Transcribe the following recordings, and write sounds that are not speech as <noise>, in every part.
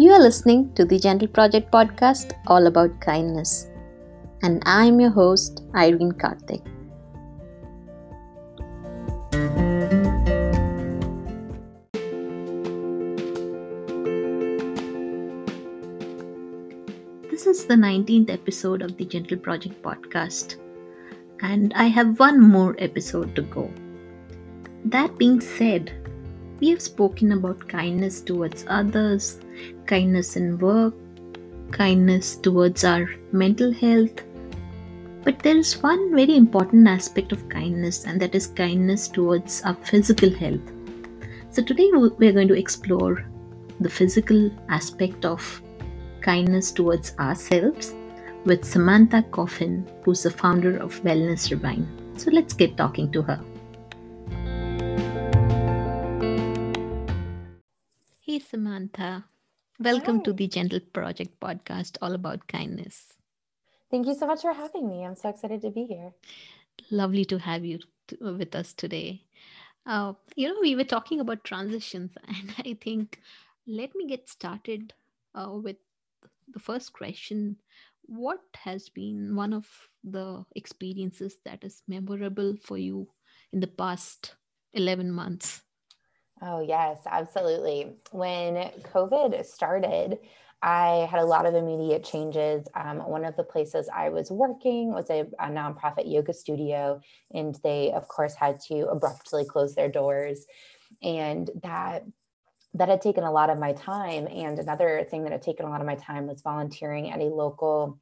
You are listening to the Gentle Project podcast all about kindness. And I'm your host, Irene Karthik. This is the 19th episode of the Gentle Project podcast, and I have one more episode to go. That being said, we have spoken about kindness towards others, kindness in work, kindness towards our mental health. But there is one very important aspect of kindness, and that is kindness towards our physical health. So, today we're going to explore the physical aspect of kindness towards ourselves with Samantha Coffin, who's the founder of Wellness Rewind. So, let's get talking to her. Hey, Samantha. Welcome Hi. to the Gentle Project podcast, all about kindness. Thank you so much for having me. I'm so excited to be here. Lovely to have you t- with us today. Uh, you know, we were talking about transitions, <laughs> and I think let me get started uh, with the first question. What has been one of the experiences that is memorable for you in the past 11 months? Oh, yes, absolutely. When COVID started, I had a lot of immediate changes. Um, one of the places I was working was a, a, nonprofit yoga studio, and they, of course, had to abruptly close their doors. And that that had taken a lot of my time. And another thing that had taken a lot of my time was volunteering at a local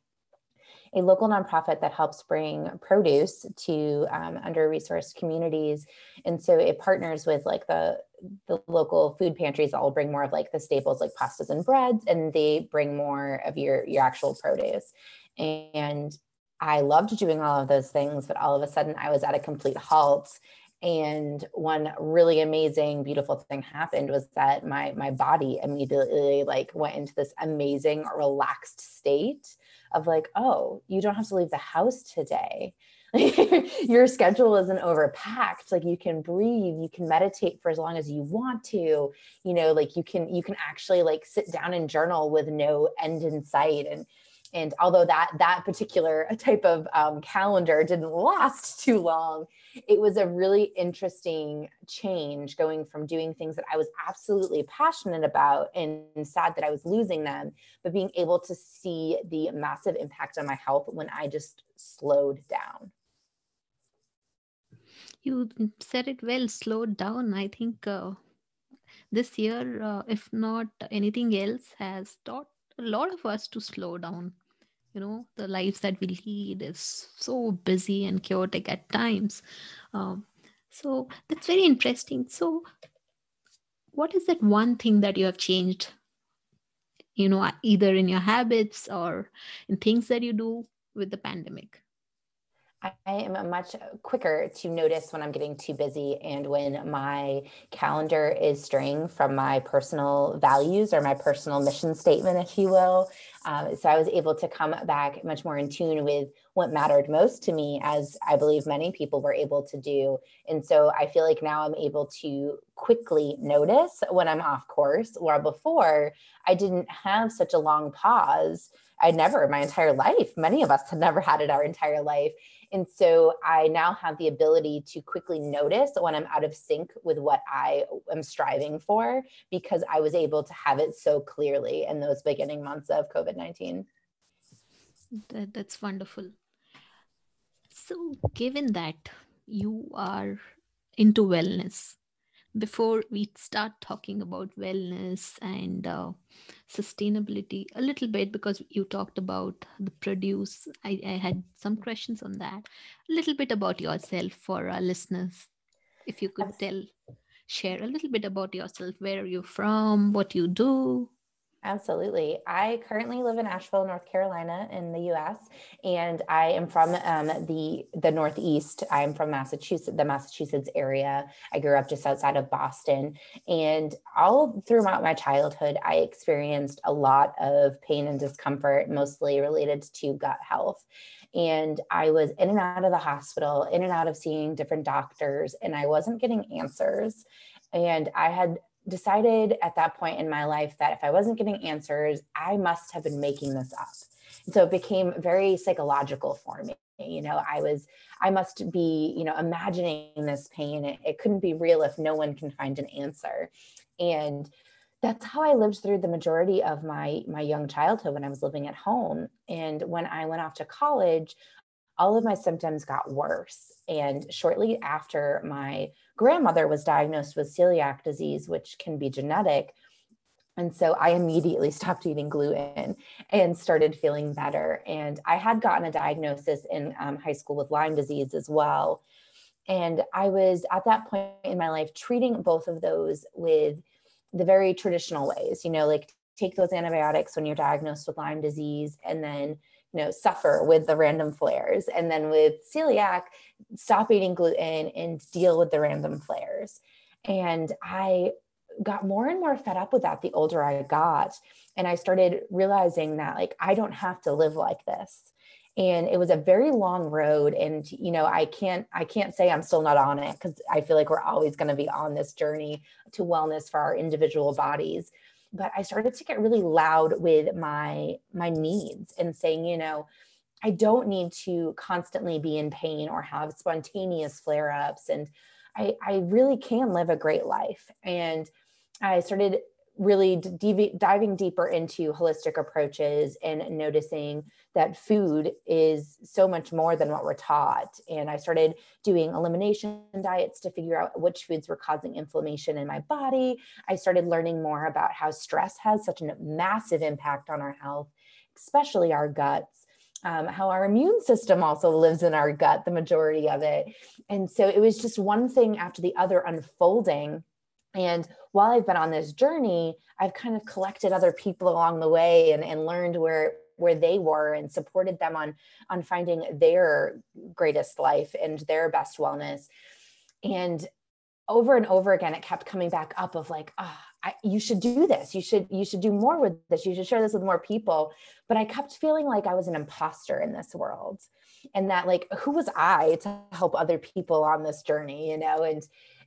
a local nonprofit that helps bring produce to um, under resourced communities and so it partners with like the the local food pantries all bring more of like the staples like pastas and breads and they bring more of your your actual produce and i loved doing all of those things but all of a sudden i was at a complete halt and one really amazing beautiful thing happened was that my my body immediately like went into this amazing relaxed state of like, oh, you don't have to leave the house today. <laughs> Your schedule isn't overpacked. Like you can breathe, you can meditate for as long as you want to. You know, like you can you can actually like sit down and journal with no end in sight. And and although that that particular <laughs> type of um, calendar didn't last <laughs> too long, it was a really interesting change going from doing things that I was absolutely passionate about and sad that I was losing them, but being able to see the massive impact on my health when I just slowed down. You said it well, slowed down. I think uh, this year, uh, if not anything else, has taught a lot of us to slow down. You know the lives that we lead is so busy and chaotic at times. Um, so that's very interesting. So what is that one thing that you have changed you know either in your habits or in things that you do with the pandemic I am much quicker to notice when I'm getting too busy and when my calendar is straying from my personal values or my personal mission statement, if you will. Um, so I was able to come back much more in tune with what mattered most to me, as I believe many people were able to do. And so I feel like now I'm able to quickly notice when I'm off course, where before I didn't have such a long pause. I never, in my entire life, many of us have never had it our entire life. And so I now have the ability to quickly notice when I'm out of sync with what I am striving for because I was able to have it so clearly in those beginning months of COVID 19. That, that's wonderful. So, given that you are into wellness, before we start talking about wellness and uh, sustainability a little bit because you talked about the produce. I, I, had some questions on that. A little bit about yourself for our listeners. If you could tell share a little bit about yourself where are you from what you do Absolutely. I currently live in Asheville, North Carolina, in the U.S., and I am from um, the the Northeast. I'm from Massachusetts, the Massachusetts area. I grew up just outside of Boston, and all throughout my childhood, I experienced a lot of pain and discomfort, mostly related to gut health. And I was in and out of the hospital, in and out of seeing different doctors, and I wasn't getting answers. And I had decided at that point in my life that if I wasn't getting answers, I must have been making this up. And so it became very psychological for me. You know, I was, I must be, you know, imagining this pain. It, it couldn't be real if no one can find an answer. And that's how I lived through the majority of my my young childhood when I was living at home. And when I went off to college, all of my symptoms got worse. And shortly after my grandmother was diagnosed with celiac disease, which can be genetic, and so I immediately <laughs> stopped eating gluten and started feeling better. And I had gotten a diagnosis in um, high school with Lyme disease as well. And I was at that point in my life treating both of those with the very traditional ways, you know, like take those antibiotics when you're diagnosed with Lyme disease and then, you know, suffer with the random flares. And then with celiac, stop eating gluten and deal with the random flares. And I got more and more fed up with that the older I got. And I started realizing that, like, I don't have to live like this and it was a very long road and you know i can't i can't say i'm still not on it because i feel like we're always going to be on this journey to wellness for our individual bodies but i started to get really loud with my my needs and saying you know i don't need to constantly be in pain or have spontaneous flare-ups. And i i really can live a great life. And i started really diving deeper into holistic approaches and noticing that food is so much more than what we're taught. And I started doing elimination diets to figure out which foods were causing inflammation in my body. I started learning more about how stress has such a massive impact on our health, especially our guts. Um, how our immune system also lives in our gut, the majority of it. And so it was just one thing after the other unfolding and while I've been on this journey, I've kind of collected other people along the way and, and learned where where they were and supported them on on finding their greatest life and their best wellness. And over and over again, it kept coming back up of like, ah, oh, you should do this. You should you should do more with this. You should share this with more people. But I kept feeling like I was an imposter in this world, and that like, who was I to help other people on this journey? You know, and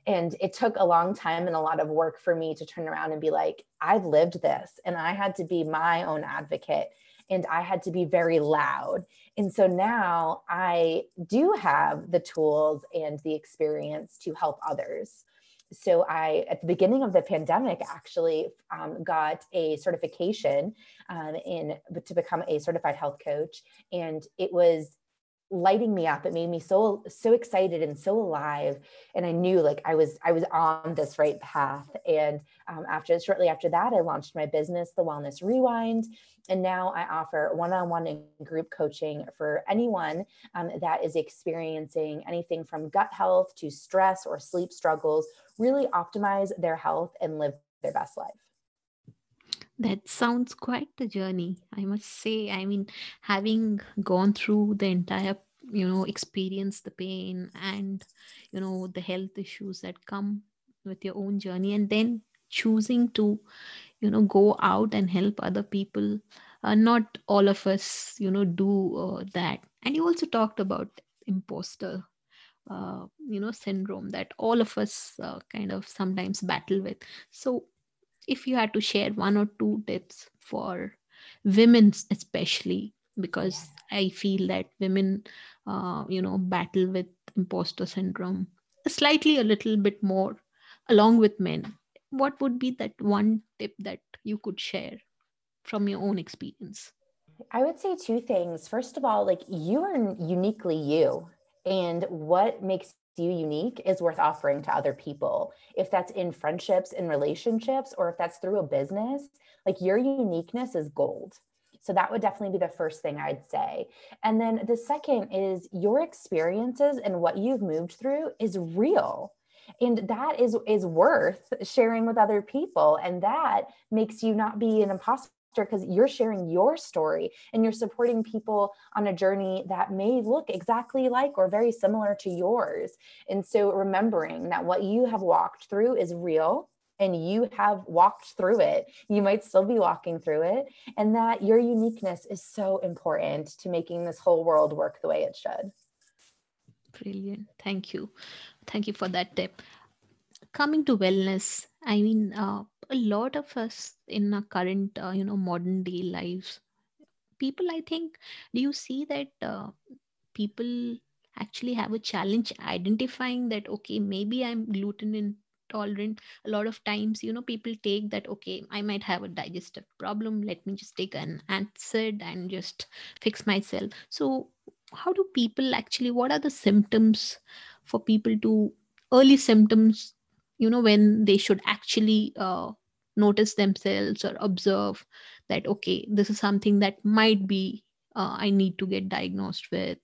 and it took a long time and a lot of work for me to turn around and be like, I've lived this and I had to be my own advocate and I had to be very loud. And so now I do have the tools and the experience to help others. So I, at the beginning of the pandemic, actually um, got a certification um, in to become a certified health coach, and it was lighting me up. It made me so so excited and so alive. And i knew like i was i was on this right path. And um, after shortly after that i launched my business the wellness rewind. And now i offer one-on-one and group coaching for anyone um, that is experiencing anything from gut health to stress or sleep struggles really optimize their health and live their best life that sounds quite the journey, I must say. I mean, having gone through the entire, you know, experience the pain and, you know, the health issues that come with your own journey, and then choosing to, you know, go out and help other people. Uh, not all of us, you know, do uh, that. And you also talked about imposter uh, you know syndrome that all of us uh, kind of sometimes battle with so if you had to share one or two tips for women especially because i feel that women uh, you know battle with imposter syndrome slightly a little bit more along with men. What would be that one tip that you could share from your own experience? I would say two things. First of all like you are uniquely you and what makes you unique is worth offering to other people. If that's in friendships and relationships, or if that's through a business, like your uniqueness is gold. So that would definitely be the first thing I'd say. And then the second is your experiences and what you've moved through is real. And that is is worth sharing with other people. And that makes you not be an imposter because you're sharing your story and you're supporting people on a journey that may look exactly like or very similar to yours. And so remembering that what you have walked through is real and you have walked through it. You might still be walking through it, and that your uniqueness is so important to making this whole world work the way it should. Brilliant. Thank you. Thank you for that tip. Coming to wellness I mean, uh, a lot of us in our current, uh, you know, modern day lives, people, I think, do you see that uh, people actually have a challenge identifying that, okay, maybe I'm gluten intolerant. A lot of times, you know, people take that, okay, I might have a digestive problem. Let me just take an acid and just fix myself. So, how do people actually, what are the symptoms for people to, early symptoms you know when they should actually uh, notice themselves or observe that okay this is something that might be uh, i need to get diagnosed with.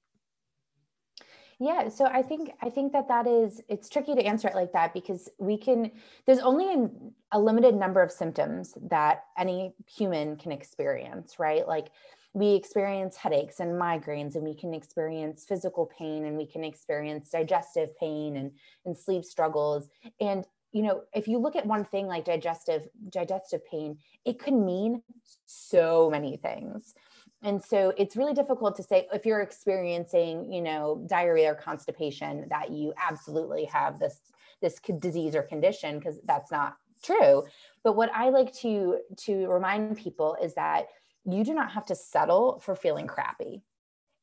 Yeah so i think i think that that is it's tricky to answer it like that because we can there's only an, a limited number of symptoms that any human can experience right? Like we experience headaches and migraines and we can experience physical pain and we can experience digestive pain and, and sleep struggles. And you know if you look at one thing like digestive digestive pain it could mean so many things. And so it's really difficult to say if you're experiencing you know diarrhea or constipation that you absolutely have this this disease or condition because that's not true. But what i like to to remind people is that you do not have to settle for feeling crappy.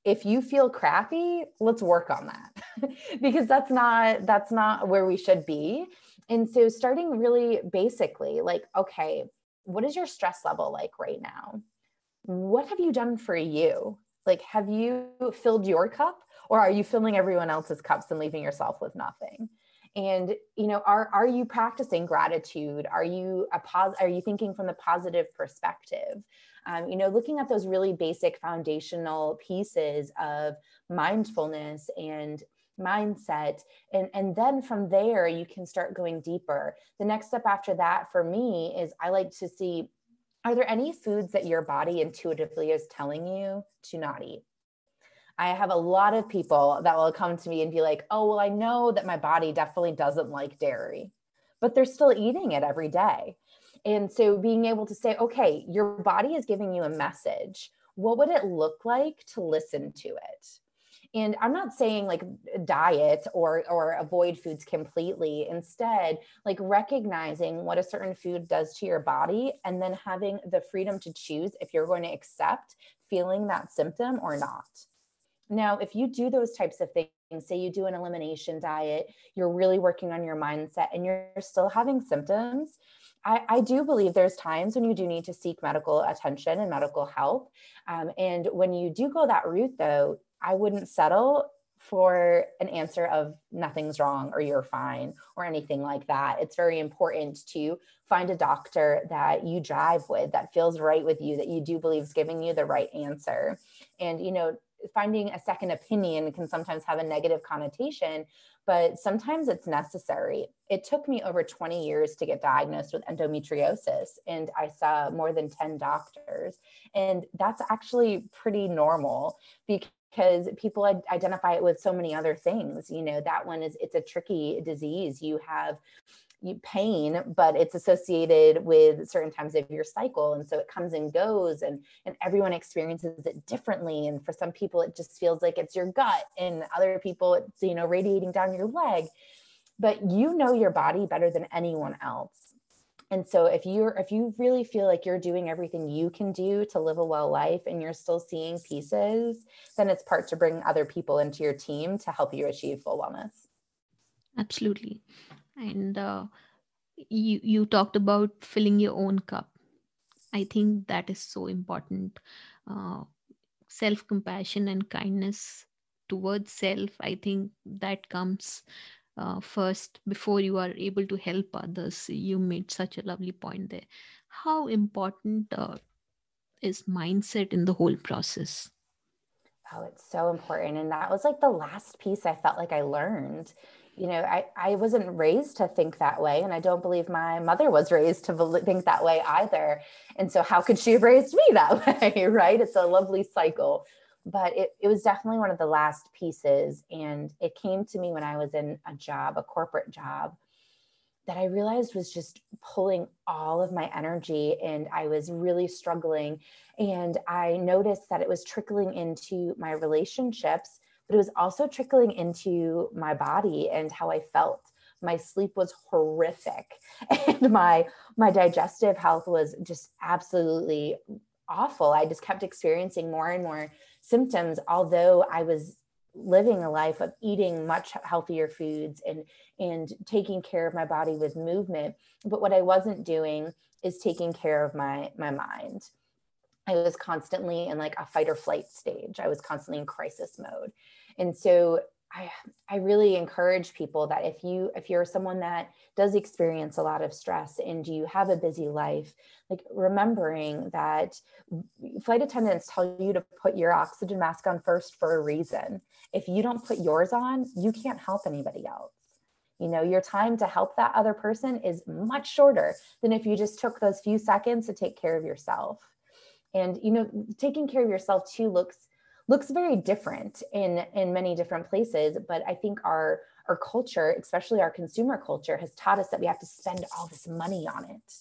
If you feel crappy let's work on that <laughs> because that's not that's not where we should be. And so starting really basically like okay what is your stress level like right now? What have you done for you? Like have you filled your cup or are you filling everyone else's cups and leaving yourself with nothing and you know are are you practicing gratitude? Are you a pos- are you thinking from the positive perspective? Um, you know looking at those really basic foundational pieces of mindfulness and mindset. And and then from there you can start going deeper. The next step after that for me is i like to see are there any foods that your body intuitively is telling you to not eat I have a lot of people that will come to me and be like, oh, well, I know that my body definitely doesn't like dairy, but they're still eating it every day. And so being able to say, okay, your body is giving you a message. What would it look like to listen to it? And I'm not saying like diet or or avoid foods completely. Instead, like recognizing what a certain food does to your body and then having the freedom to choose if you're going to accept feeling that symptom or not. Now, if you do those types of things, say you do an elimination diet, you're really working on your mindset and you're still having symptoms, I, I, do believe there's times when you do need to seek medical attention and medical help. Um, and when you do go that route, though, I wouldn't settle for an answer of nothing's wrong or you're fine or anything like that. It's very important to find a doctor that you drive with, that feels right with you, that you do believe is giving you the right answer. And, you know, finding a second opinion can sometimes have a negative connotation, but sometimes it's necessary. It took me over 20 years to get diagnosed with endometriosis, and I saw more than 10 doctors. And that's actually pretty normal because people identify it with so many other things. You know, that one is it's a tricky disease. You have pain, but it's associated with certain times of your cycle. And so it comes and goes and, and everyone experiences it differently. And for some people, it just feels like it's your gut and other people, it's, you know, radiating down your leg, but you know your body better than anyone else. And so if you're, if you really feel like you're doing everything you can do to live a well life and you're still seeing pieces, then it's part to bring other people into your team to help you achieve full wellness. Absolutely and uh, you you talked about filling your own cup. I think that is so important. Uh, self compassion and kindness towards self i think that comes uh, first before you are able to help others. You made such a lovely point there. How important uh, is mindset in the whole process oh it's so important and that was like the last piece i felt like i learned you know, I, I wasn't raised to think that way. And I don't believe my mother was raised to think that way either. And so, how could she have raised me that <laughs> way? right? It's a lovely cycle. But it, it was definitely one of the last pieces. And it came to me when I was in a job, a corporate job, that I realized was just pulling all of my energy. And I was really struggling. And I noticed that it was trickling into my relationships but it was also trickling into my body and how I felt. my sleep was horrific <laughs> and my my digestive health was just absolutely awful i just kept experiencing more and more symptoms although i was living a life of eating much healthier foods and and taking care of my body with movement. But what i wasn't doing is taking care of my my mind. I was constantly in like a fight or flight stage. I was constantly in crisis mode. And so I, I really encourage people that if you if you're someone that does experience a lot of stress and you have a busy life like remembering that flight attendants tell you to put your oxygen mask on first for a reason. If you don't put yours on you can't help anybody else. You know your time to help that other person is much shorter than if you just took those few seconds to take care of yourself. And you know taking care of yourself too looks looks very different in in many different places but i think our our culture especially our consumer culture has taught us that we have to spend all this money on it.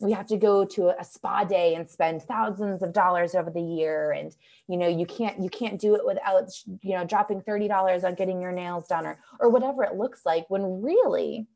We have to go to a spa day and spend thousands of dollars over the year and you know you can't you can't do it without you know dropping $30 on getting your nails done or or whatever it looks like when really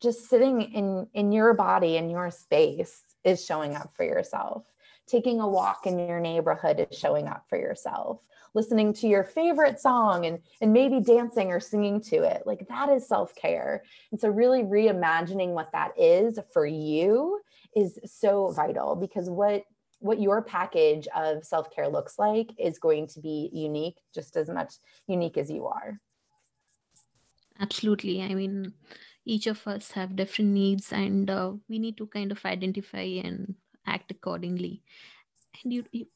just sitting in in your body in your space is showing up for yourself taking a walk in your neighborhood is showing up for yourself. Listening to your favorite song and and maybe dancing or singing to it. Like that is self-care. And so really reimagining what that is for you is so vital because what what your package of self-care looks like is going to be unique just as much unique as you are. Absolutely. I mean each of us have different needs and uh, we need to kind of identify and act accordingly. And you, you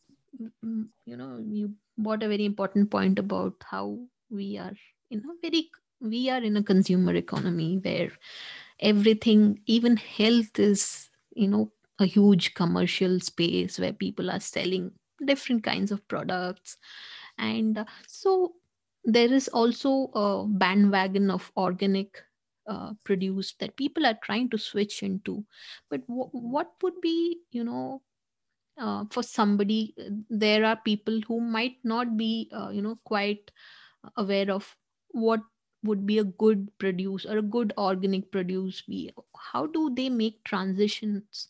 mm, you know you brought a very important point about how we are you know very we are in a consumer economy where everything even health is you know a huge commercial space where people are selling different kinds of products. And uh, so there is also a bandwagon of organic uh, produced that people are trying to switch into. But w- what would be you know uh, for somebody uh, there are people who might not be uh, you know quite aware of what would be a good produce or a good organic produce be. How do they make transitions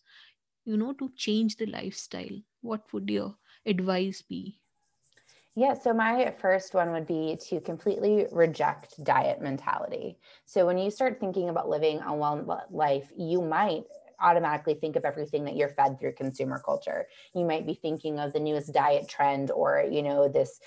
you know to change the lifestyle? What would your advice be yeah, so my first one would be to completely reject diet mentality. So when you start thinking about living a well life, you might automatically think of everything that you're fed through consumer culture. You might be thinking of the newest diet trend or, you know, this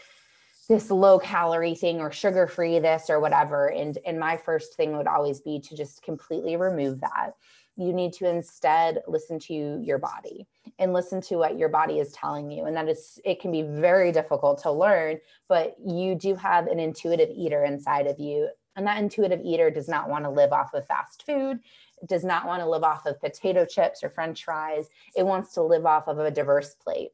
this low calorie thing or sugar free this or whatever and and my first thing would always be to just completely remove that you need to instead listen to your body and listen to what your body is telling you. And that is it can be very difficult to learn but you do have an intuitive eater inside of you. And that intuitive eater does not want to live off of fast food does not want to live off of potato chips or french fries. It wants to live off of a diverse plate.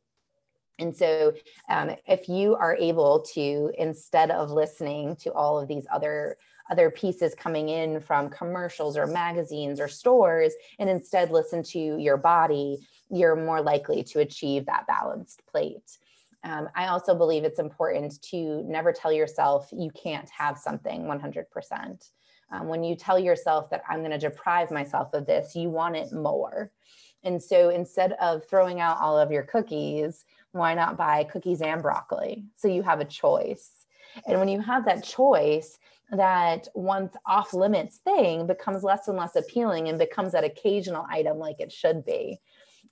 And so, um, if you are able to, instead of listening to all of these other other pieces coming in from commercials or magazines or stores, and instead listen to your body, you're more likely to achieve that balanced plate. Um, I also believe it's important to never tell yourself you can't have something 100%. Um, when you tell yourself that I'm going to deprive myself of this, you want it more. And so instead of throwing out all of your cookies, why not buy cookies and broccoli? So you have a choice. And when you have that choice, that once off limits thing becomes less and less appealing and becomes that occasional item like it should be.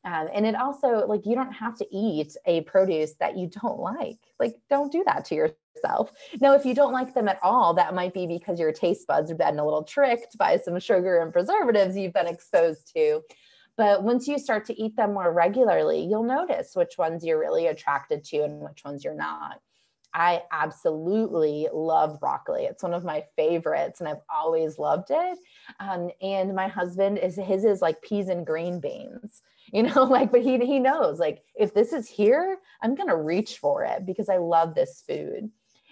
Um, and it also, like, you don't have to eat a produce that you don't like. Like, don't do that to yourself. Now, if you don't like them at all, that might be because your taste buds have been a little tricked by some sugar and preservatives you've been exposed to. But once you start to eat them more regularly, you'll notice which ones you're really attracted to and which ones you're not. I absolutely love broccoli. It's one of my favorites, and I've always loved it. Um, and my husband is his is like peas and green beans, <laughs> you know, like, but he he knows like if this is here, I'm gonna reach for it because I love this food.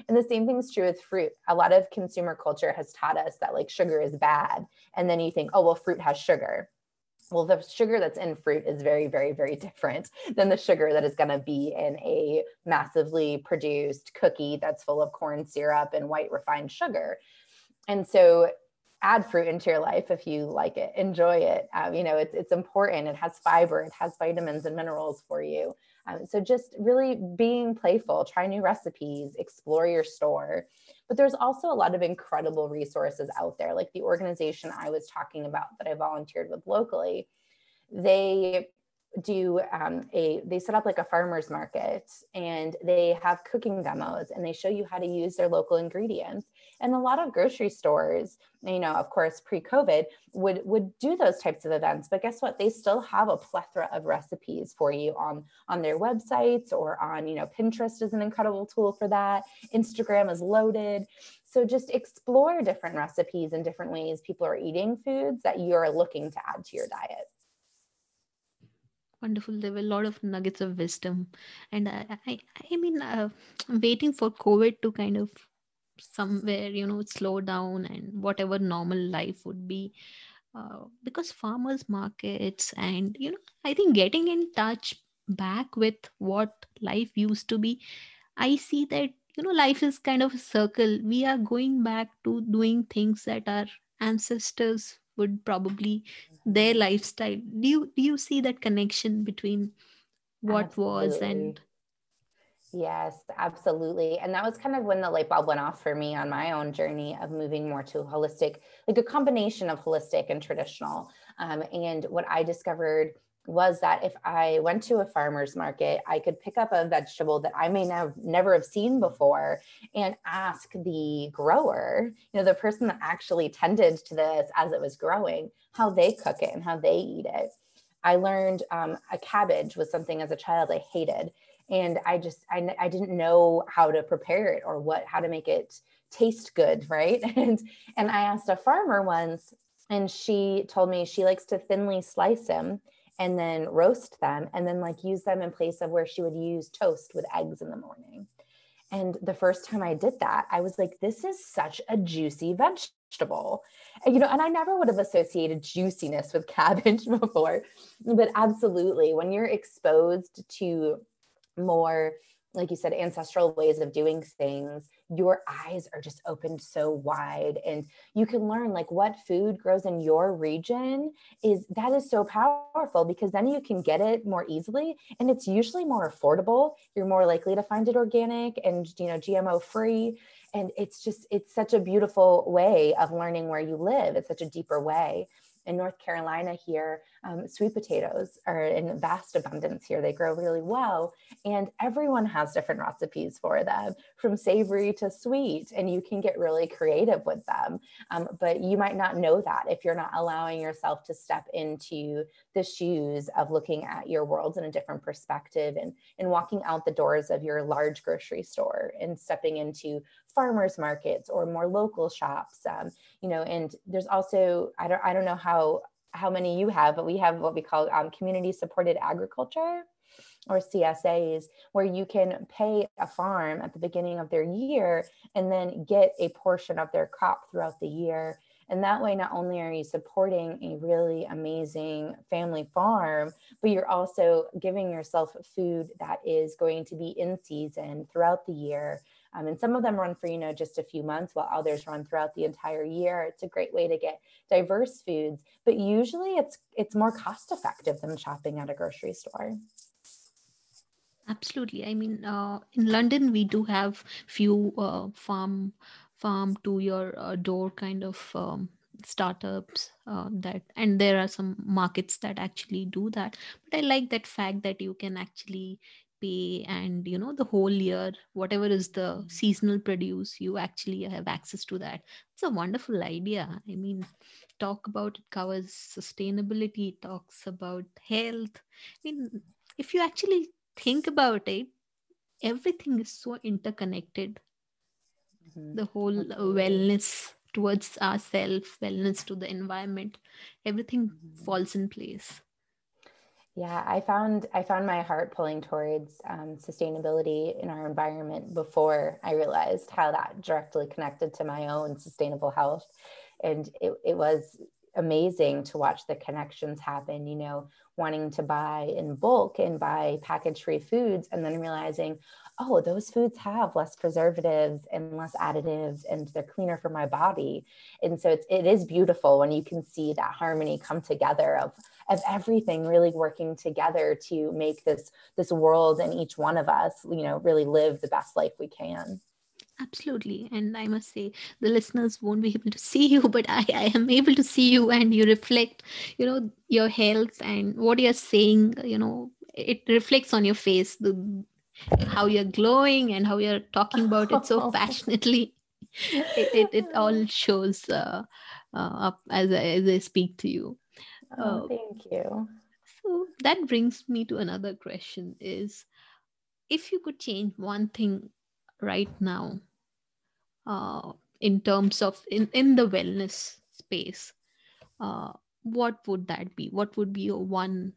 And the same thing's true with fruit. A lot of consumer culture has taught us that like sugar is bad, and then you think, oh well, fruit has sugar well the sugar that's in fruit is very very very different than the sugar that is going to be in a massively produced cookie that's full of corn syrup and white refined sugar. And so add fruit into your life if you like it. Enjoy it. Um, you know it's, it's important. It has fiber. It has vitamins and minerals for you um, so just really being playful try new recipes explore your store. But there's also a lot of incredible resources out there. Like the organization i was talking about that i volunteered with locally they do um, a they set up like a farmers market and they have cooking demos and they show you how to use their local ingredients and a lot of grocery stores you know of course pre-covid would would do those types of events but guess what? They still have a plethora of recipes for you on on their websites or on you know pinterest is an incredible tool for that. Instagram is loaded. So just explore different recipes and different ways people are eating foods that you're looking to add to your diet. Wonderful. There were a lot of nuggets of wisdom. And i i, I mean uh, waiting for covid to kind of somewhere you know slow down and whatever normal life would be. Uh, because farmers markets and you know i think getting in touch back with what life used to be i see that you know life is kind of a circle. We are going back to doing things that our ancestors would probably their lifestyle. Do you do you see that connection between what Absolutely. was and Yes, absolutely. And that was kind of when the light bulb went off for me on my own journey of moving more to holistic, like a combination of holistic and traditional. Um, and what I discovered was that if I went to a farmer's market, I could pick up a vegetable that I may nev- never have seen before and ask the grower, you know, the person that actually tended to this as it was growing, how they cook it and how they eat it. I learned um, a cabbage was something as a child I hated. And I just, I, I didn't know how to prepare it or what, how to make it taste good. Right. <laughs> And, and I asked a farmer once and she told me she likes to thinly slice them and then roast them and then like use them in place of where she would use toast with eggs in the morning. And the first time I did that, I was like, this is such a juicy vegetable. And, you know, and I never would have associated juiciness with <laughs> cabbage before. But absolutely, when you're exposed to more like you said, ancestral ways of doing things, your eyes are just opened so wide. And you can learn like what food grows in your region is that is so powerful because then you can get it more easily and it's usually more affordable. You're more likely to find it organic and you know, GMO free. And it's just, it's such a beautiful way of learning where you live. It's such a deeper way in North Carolina here, um, sweet potatoes are in vast abundance here. They grow really well, and everyone has different recipes for them, from savory to sweet, and you can get really creative with them. Um, but you might not know that if you're not allowing yourself to step into the shoes of looking at your world in a different perspective and, and walking out the doors of your large grocery store and stepping into farmers markets or more local shops um, you know and there's also i don't i don't know how how many you have but we have what we call um, community supported agriculture or CSAs, where you can pay a farm at the beginning of their year and then get a portion of their crop throughout the year. And that way, not only are you supporting a really amazing family farm, but you're also giving yourself food that is going to be in season throughout the year um, and some of them run for, you know, just a few months while others run throughout the entire year. It's a great way to get diverse foods, but usually it's it's more cost effective than shopping at a grocery store. Absolutely. I mean, uh, in London, we do have few uh, farm farm to your uh, door kind of um, startups uh, that and there are some markets that actually do that but i like that fact that you can actually pay and you know the whole year whatever is the seasonal produce you actually have access to that. It's a wonderful idea. I mean talk about it covers sustainability talks about health. I mean if you actually think about it everything is so interconnected. Mm-hmm. the whole wellness towards ourselves wellness to the environment everything mm-hmm. falls in place yeah, I found I found my heart pulling towards um, sustainability in our environment before I realized how that directly connected to my own sustainable health, and it, it was amazing to watch the connections happen, you know, wanting to buy in bulk and buy package free foods and then realizing, oh, those foods have less preservatives and less additives and they're cleaner for my body. And so it's, it is beautiful when you can see that harmony come together of, of everything really working together to make this, this world and each one of us, you know, really live the best life we can absolutely and i must say the listeners won't be able to see you <laughs> but I, I am able to see you and you reflect you know your health and what you're saying you know it reflects on your face the how you're glowing and how you're talking about it so <laughs> passionately. It, it, it all shows uh, uh, up as I, as I speak to you. Oh, uh, thank you. so that brings me to another question is if you could change one thing right now uh, in terms of in, in the wellness space uh, what would that be what would be your one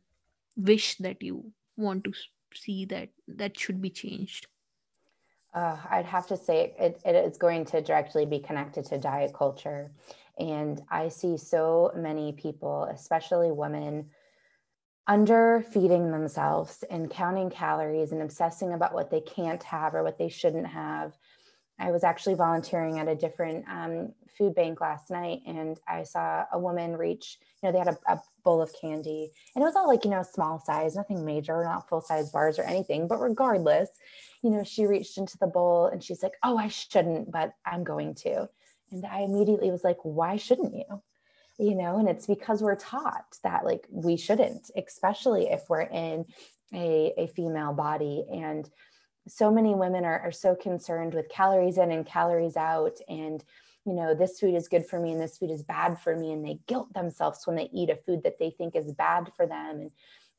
wish that you want to see that that should be changed uh, I'd have to say it, it is going to directly be connected to diet culture. And I see so many people, especially women, under feeding themselves and counting calories and obsessing about what they can't have or what they shouldn't have. I was actually volunteering at a different um, food bank last night and I saw a woman reach, you know, they had a, a, bowl of candy and it was all like, you know, small size, nothing major, not full size bars or anything. But regardless, you know, she reached into the bowl and she's like, oh, I shouldn't, but I'm going to. And I immediately was like, why shouldn't you? You know and it's because we're taught that like we shouldn't especially if we're in a, a female body. And so many women are, are so concerned with calories in and calories out and you know this food is good for me and this food is bad for me. And they guilt themselves when they eat a food that they think is bad for them. And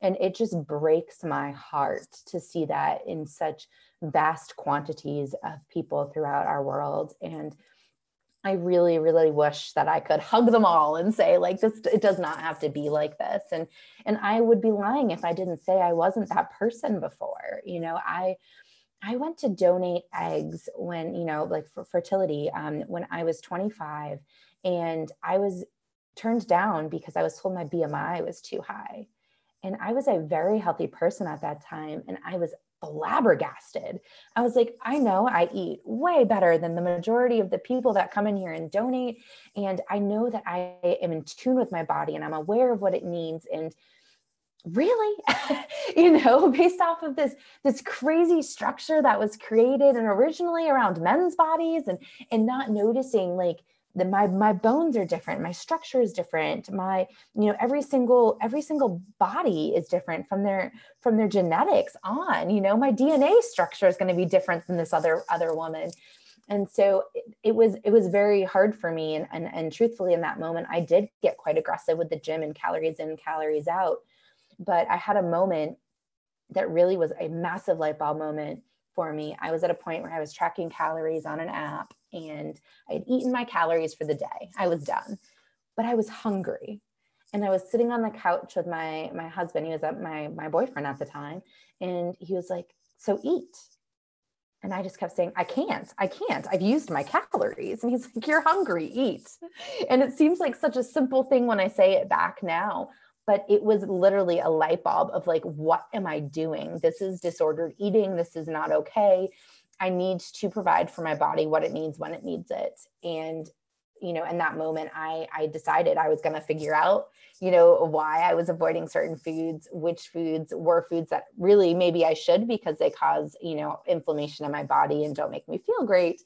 and it just breaks my heart to see that in such vast quantities of people throughout our world. And I really, really wish that I could hug them all and say, like, this, it does not have to be like this. And, and I would be lying if I didn't say I wasn't that person before. You know, I, I went to donate eggs when, you know, like for fertility, um, when I was 25 and I was turned down because I was told my BMI was too high. And I was a very healthy person at that time. And I was flabbergasted. I was like, I know I eat way better than the majority of the people that come in here and donate. And I know that I am in tune with my body and I'm aware of what it needs. And really <laughs> you know <laughs> based off of this this crazy structure that was created and originally around men's bodies and and not noticing like the, my my bones are different my structure is different my you know every single every single body is different from their from their genetics on you know my dna structure is going to be different than this other other woman and so it, it, was it was very hard for me and, and and truthfully in that moment i did get quite aggressive with the gym and calories in calories out but i had a moment that really was a massive light bulb moment for me. I was at a point where I was tracking calories on an app and I had eaten my calories for the day. I was done, but I was hungry. And I was sitting on the couch with my my husband. He was at my my boyfriend at the time, and he was like, "So eat." And I just kept saying, I can't, I can't. I've used my calories. And he's <laughs> like, You're hungry, eat. And it seems like such a simple thing when I say it back now but it was literally a light bulb of like what am i doing this is disordered eating this is not okay i need to provide for my body what it needs when it needs it. And you know in that moment i i decided i was going to figure out you know why i was avoiding certain foods which foods were foods that really maybe i should because they cause you know inflammation in my body and don't make me feel great.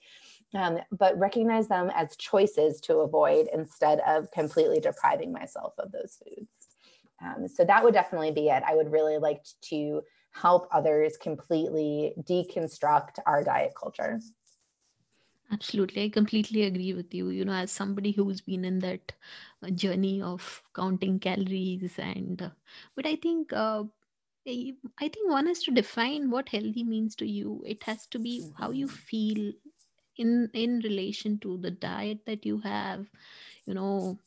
Um, but recognize them as choices to avoid instead of completely depriving myself of those foods. Um, so that would definitely be it. I would really like to help others completely deconstruct our diet culture. Absolutely. I completely agree with you. You know, as somebody who's been in that uh, journey of counting calories and, uh, but I think, uh, I think one has to define what healthy means to you. It has to be how you feel in in relation to the diet that you have you know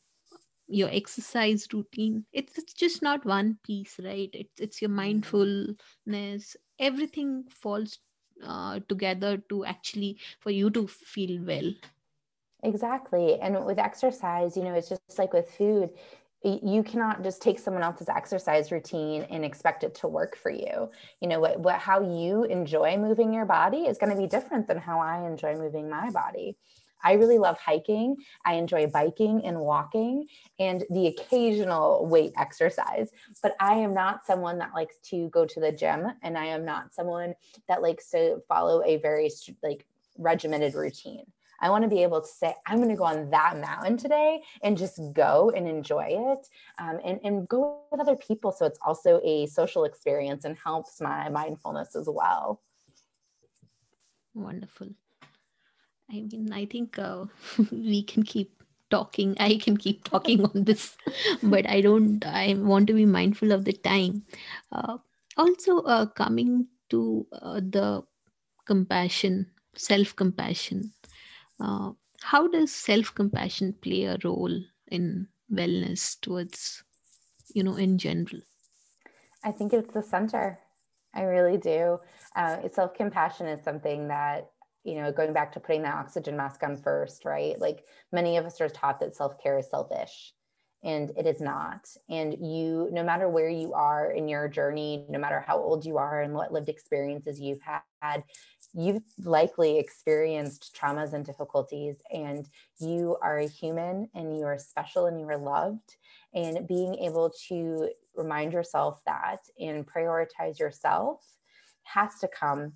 your exercise routine it's, it's just not one piece right it's, it's your mm-hmm. mindfulness everything falls uh, together to actually for you to feel well Exactly. And with exercise, you know, it's just like with food, you cannot just take someone else's exercise routine and expect it to work for you. You know, what, what how you enjoy moving your body is going to be different than how I enjoy moving my body. I really love hiking. I enjoy biking and walking and the occasional weight exercise. But I am not someone that likes to go to the gym and I am not someone that likes to follow a very like regimented routine. I want to be able to say, I'm going to go on that mountain today and just go and enjoy it um, and, and go with other people. So it's also a social experience and helps my mindfulness as well. Wonderful. I mean, I think uh, <laughs> we can keep talking. I can keep talking on this, <laughs> but I don't, I want to be mindful of the time. Uh, also, uh, coming to uh, the compassion, self compassion uh, how does self compassion play a role in wellness towards, you know, in general? I think it's the center. I really do. Uh, self compassion is something that, you know, going back to putting that oxygen mask on first, right? Like many of us are taught that self care is selfish and it is not. And you, no matter where you are in your journey, no matter how old you are and what lived experiences you've had, you've likely experienced traumas and difficulties, and you are a human and you are special and you are loved. And being able to remind yourself that and prioritize yourself has to come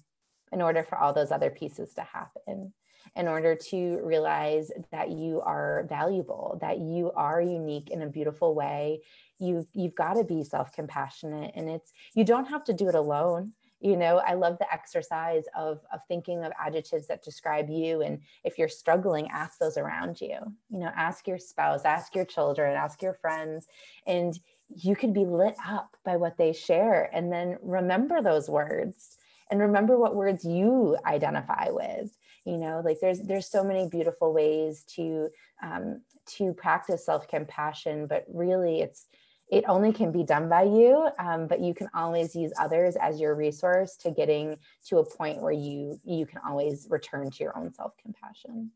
in order for all those other pieces to happen in order to realize that you are valuable, that you are unique in a beautiful way. You you've got to be self-compassionate and it's you don't have to do it alone. You know, I love the exercise of, of thinking of adjectives that describe you. And if you're struggling, ask those around you. You know, ask your spouse, ask your children, ask your friends. And you could be lit up by what they share. And then remember those words and remember what words you identify with you know like there's there's so many beautiful ways to um, to practice self-compassion but really it's it only can be done by you um, but you can always use others as your resource to getting to a point where you you can always return to your own self-compassion.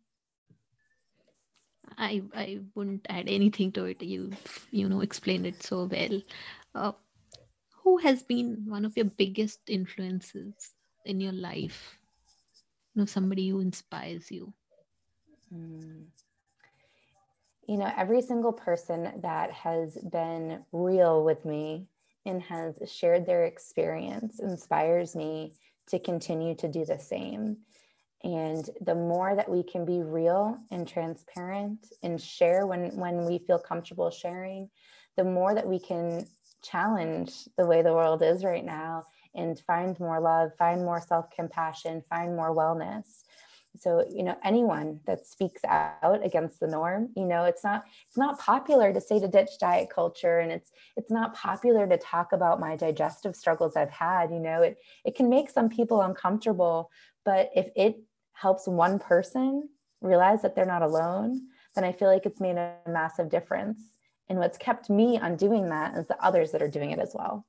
I i wouldn't add anything to it. You you know explained it so well. Uh, who has been one of your biggest influences in your life? You know somebody who inspires you. Mm. you know every single person that has been real with me and has shared their experience inspires me to continue to do the same. And the more that we can be real and transparent and share when when we feel comfortable sharing the more that we can challenge the way the world is right now and find more love, find more self compassion, find more wellness. So, you know, anyone that speaks out against the norm, you know, it's not it's not popular to say to ditch diet culture and it's it's not popular to talk about my digestive struggles I've had, you know, it it can make some people uncomfortable, but if it helps one person realize that they're not alone, then I feel like it's made a massive difference. And what's kept me on doing that is the others that are doing it as well.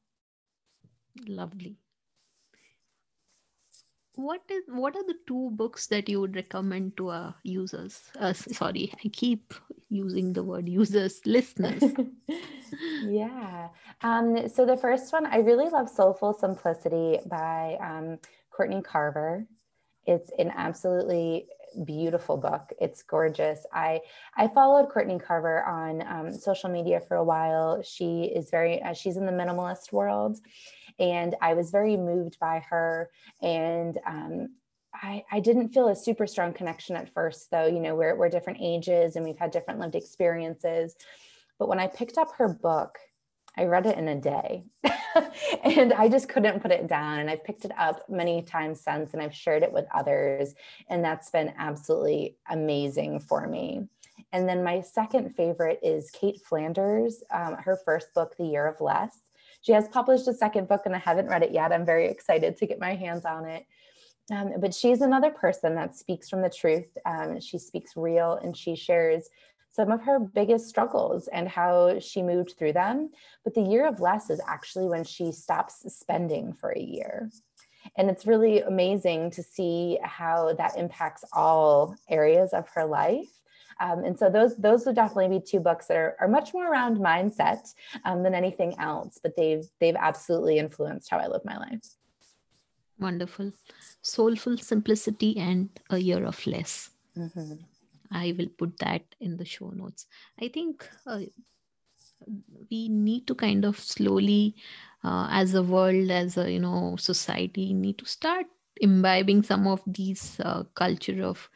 Lovely. What is what are the two books that you would recommend to our users? Uh, sorry, I keep using the word users, <laughs> listeners. <laughs> yeah. Um, so the first one, I really love Soulful Simplicity by um, Courtney Carver. It's an absolutely beautiful book. It's gorgeous. I I followed Courtney Carver on um, social media for a while. She is very uh, she's in the minimalist world, and I was very moved by her. And um, I, I didn't feel a super strong connection at first, though. You know, we're we're different ages and we've had different lived experiences. But when I picked up her book, I read it in a day <laughs> and I just couldn't put it down. And I've picked it up many times since and I've shared it with others. And that's been absolutely amazing for me. And then my second favorite is Cait Flanders, um, her first book, The Year of Less. She has published a second book and I haven't read it yet. I'm very excited to get my hands on it. Um, but she's another person that speaks from the truth. Um, she speaks real and she shares some of her biggest struggles and how she moved through them. But the year of less is actually when she stops spending for a year. And it's really amazing to see how that impacts all areas of her life. Um, and so those those would definitely be two books that are, are much more around mindset um, than anything else, but they've they've absolutely influenced how I live my life. Wonderful, soulful simplicity and a year of less. Mm-hmm. I will put that in the show notes. I think uh, we need to kind of slowly uh, as a world as a you know society need to start imbibing some of these uh, culture of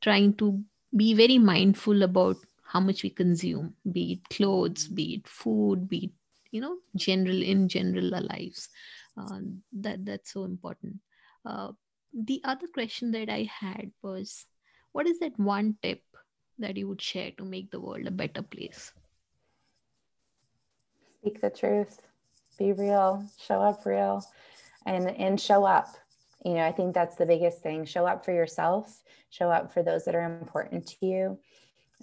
trying to be very mindful about how much we consume be it clothes be it food be it you know general in general our lives uh, that that's so important uh, the other question that i had was what is that one tip that you would share to make the world a better place? Speak the truth be real show up real and and show up. You know i think that's the biggest thing. Show up for yourself show up for those that are important to you.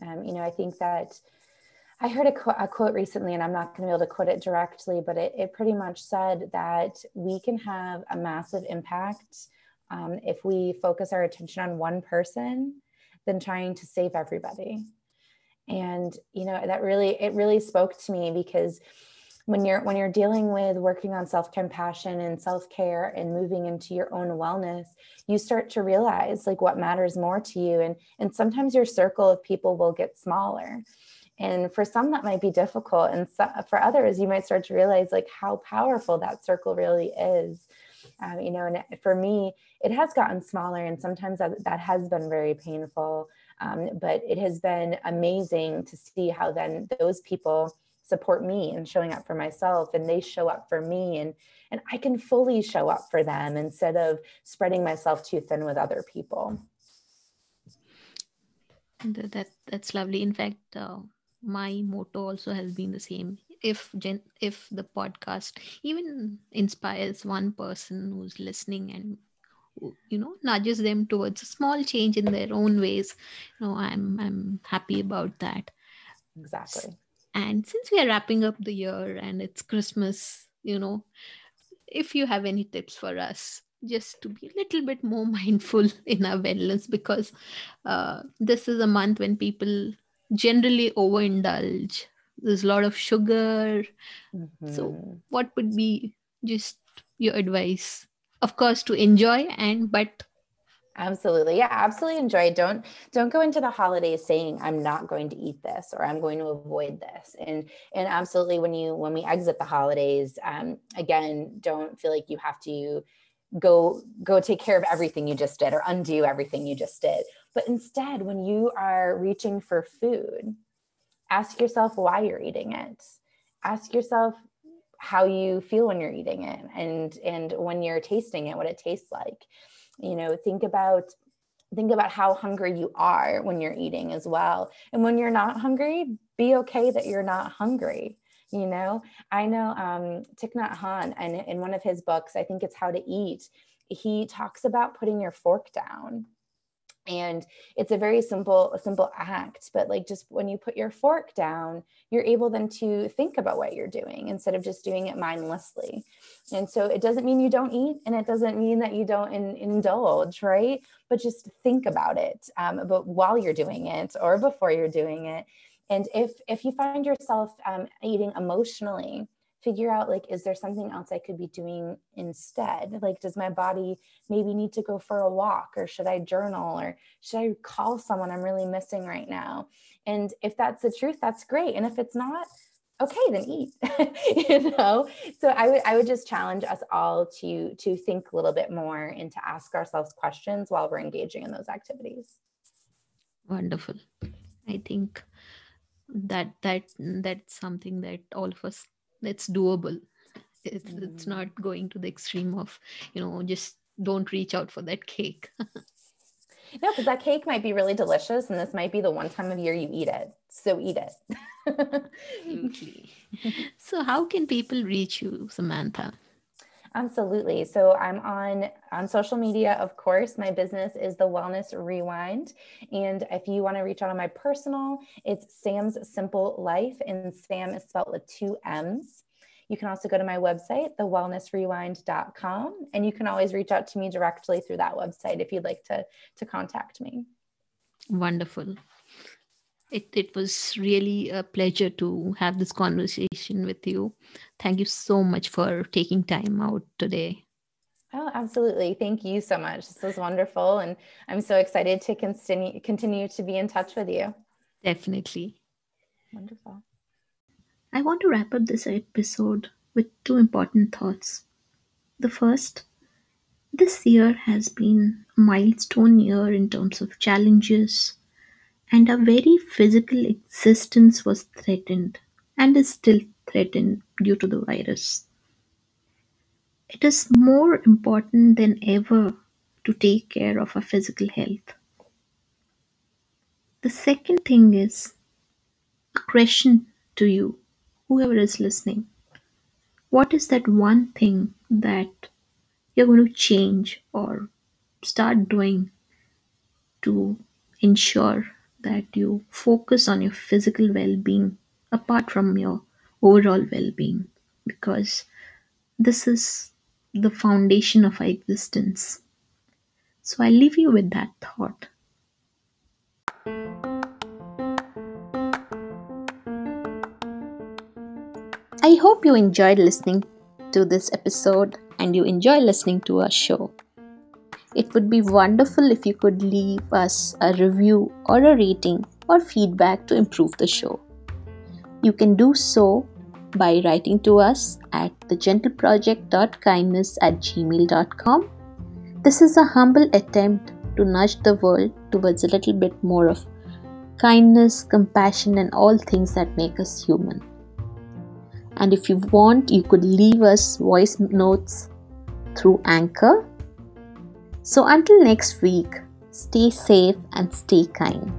Um, you know i think that i heard a, qu- a quote recently and i'm not going to be able to quote it directly but it, it pretty much said that we can have a massive impact um, if we focus our attention on one person than trying to save everybody. And you know that really it really spoke to me because when you're when you're dealing with working on self-compassion and self-care and moving into your own wellness you start to realize like what matters more to you. And and sometimes your circle of people will get smaller. And for some that might be difficult. And so, for others you might start to realize like how powerful that circle really is um, you know and for me it has gotten smaller and sometimes that, that has been very painful um, but it has been amazing to see how then those people support me and showing up for myself and they show up for me and and I can fully show up for them instead of spreading myself too thin with other people. That that's lovely. In fact, uh, my motto also has been the same. If gen- if the podcast even inspires one person who's listening and you know nudges them towards a small change in their own ways, you know, I'm I'm happy about that. Exactly. And since we are wrapping up the year and it's Christmas, you know, if you have any tips for us, just to be a little bit more <laughs> mindful in our wellness, because uh, this is a month when people generally overindulge. There's a lot of sugar. Mm-hmm. So, what would be just your advice? Of course, to enjoy and but Absolutely. Yeah, absolutely enjoy. Don't don't go into the holidays saying I'm not going to eat this or I'm going to avoid this. And and absolutely when you when we exit the holidays, um, again, don't feel like you have to go go take care of everything you just did or undo everything you just did. But instead, when you are reaching for food, ask yourself why you're eating it. Ask yourself how you feel when you're eating it and and when you're tasting it, what it tastes like. You know think about think about how hungry you are when you're eating as well. And when you're not hungry be okay that you're not hungry you know? I know um Thich Nhat Hanh and in one of his books i think it's how to eat he talks about putting your fork down and it's a very simple a simple act but like just when you put your fork down you're able then to think about what you're doing instead of just doing it mindlessly. And so it doesn't mean you don't eat and it doesn't mean that you don't in, indulge right? But just think about it um, but while you're doing it or before you're doing it. And if if you find yourself um, eating emotionally figure out like is there something else i could be doing instead? Like does my body maybe need to go for a walk or should i journal or should i call someone i'm really missing right now? And if that's the truth that's great. And if it's not okay then eat <laughs> you know? So i would i would just challenge us all to to think a little bit more and to ask ourselves questions while we're engaging in those activities. Wonderful. I think that that that's something that all of us it's doable. It's, mm. it's not going to the extreme of you know just don't reach out for that cake. <laughs> No because that cake might be really delicious and this might be the one time of year you eat it. So eat it. <laughs> Okay. so how can people reach you samantha Absolutely. So I'm on on social media, of course. My business is the Wellness Rewind, and if you want to reach out on my personal, it's Sam's Simple Life, and Sam is spelled with two M's. You can also go to my website, thewellnessrewind.com, and you can always reach out to me directly through that website if you'd like to to contact me. Wonderful. It, it was really a pleasure to have this conversation with you. Thank you so much for taking time out today. Oh, absolutely. Thank you so much. This was wonderful. And I'm so excited to continue, continue to be in touch with you. Definitely. Wonderful. I want to wrap up this episode with two important thoughts. The first, this year has been a milestone year in terms of challenges, and our very physical existence was threatened and is still threatened due to the virus. It is more important than ever to take care of our physical health. The second thing is a question to you whoever is listening, what is that one thing that you're going to change or start doing to ensure that you focus on your physical well being apart from your overall well being? Because this is the foundation of our existence. So I leave you with that thought. I hope you enjoyed listening to this episode and you enjoy listening to our show. It would be wonderful if you could leave us a review or a rating or feedback to improve the show. You can do so by writing to us at thegentleproject.kindness at gmail.com. This is a humble attempt to nudge the world towards a little bit more of kindness, compassion, and all things that make us human. And if you want, you could leave us voice notes through Anchor. So until next week, stay safe and stay kind.